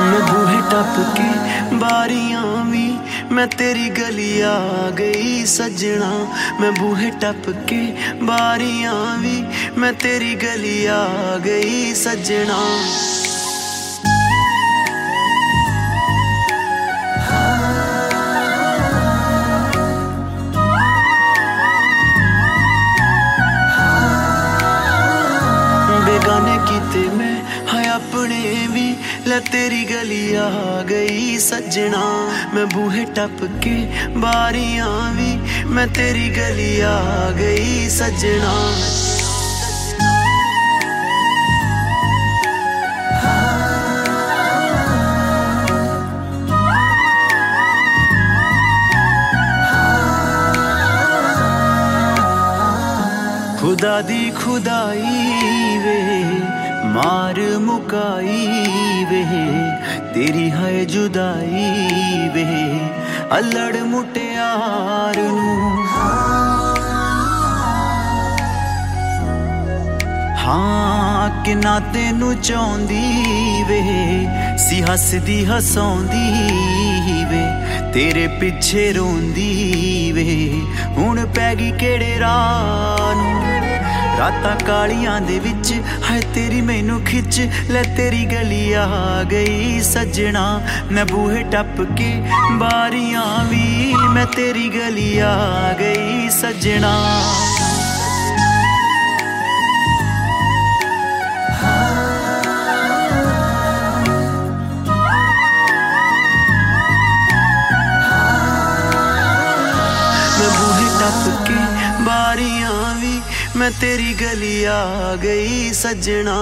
ਮੈਂ ਬੂਹੇ ਟੱਪ ਕੇ ਬਾਰੀਆਂ ਵੀ ਮੈਂ ਤੇਰੀ ਗਲੀ ਆ ਗਈ ਸੱਜਣਾ। ਮੈਂ ਬੂਹੇ ਟੱਪ ਕੇ ਬਾਰੀਆਂ ਵੀ ਮੈਂ ਤੇਰੀ ਗਲੀ ਆ ਗਈ ਸੱਜਣਾ। ਬੇਗਾਨੇ ਕੀਤੇ ਮੈਂ ਹੈ ਆਪਣੇ ਵੀ ਲੈ ਤੇਰੀ ਗਲੀ ਆ ਗਈ ਸੱਜਣਾ। ਮੈਂ ਬੂਹੇ ਟੱਪ ਕੇ ਬਾਰੀਆਂ ਵੀ, ਮੈਂ ਤੇਰੀ ਗਲੀ ਆ ਗਈ ਸੱਜਣਾ। ਖੁਦਾ ਦੀ ਖੁਦਾਈ ਮਾਰ ਮੁਕਾਈ ਵੇ, ਤੇਰੀ ਹੈ ਜੁਦਾਈ ਵੇ, ਅਲੜ ਮੁਟਿਆਰ ਨੂੰ। ਹਾਂ ਕਿ ਨਾ ਤੈਨੂੰ ਚਾਹੁੰਦੀ ਵੇ, ਸੀ ਹੱਸਦੀ ਹਸਾਉਂਦੀ ਵੇ, ਤੇਰੇ ਪਿੱਛੇ ਰੋਂਦੀ ਵੇ, ਹੁਣ ਪੈ ਗਈ ਕਿਹੜੇ ਰਾਹ ਨੂੰ। ਰਾਤਾਂ ਕਾਲੀਆਂ ਦੇ ਵਿੱਚ ਹੈ ਤੇਰੀ ਮੈਨੂੰ ਖਿੱਚ, ਲੈ ਤੇਰੀ ਗਲੀ ਆ ਗਈ ਸੱਜਣਾ। ਮੈਂ ਬੂਹੇ ਟੱਪ ਕੇ ਬਾਰੀਆਂ ਵੀ, ਮੈਂ ਤੇਰੀ ਗਲੀ ਆ ਗਈ ਸੱਜਣਾ। ਮੈਂ ਤੇਰੀ ਗਲੀ ਆ ਗਈ ਸੱਜਣਾ।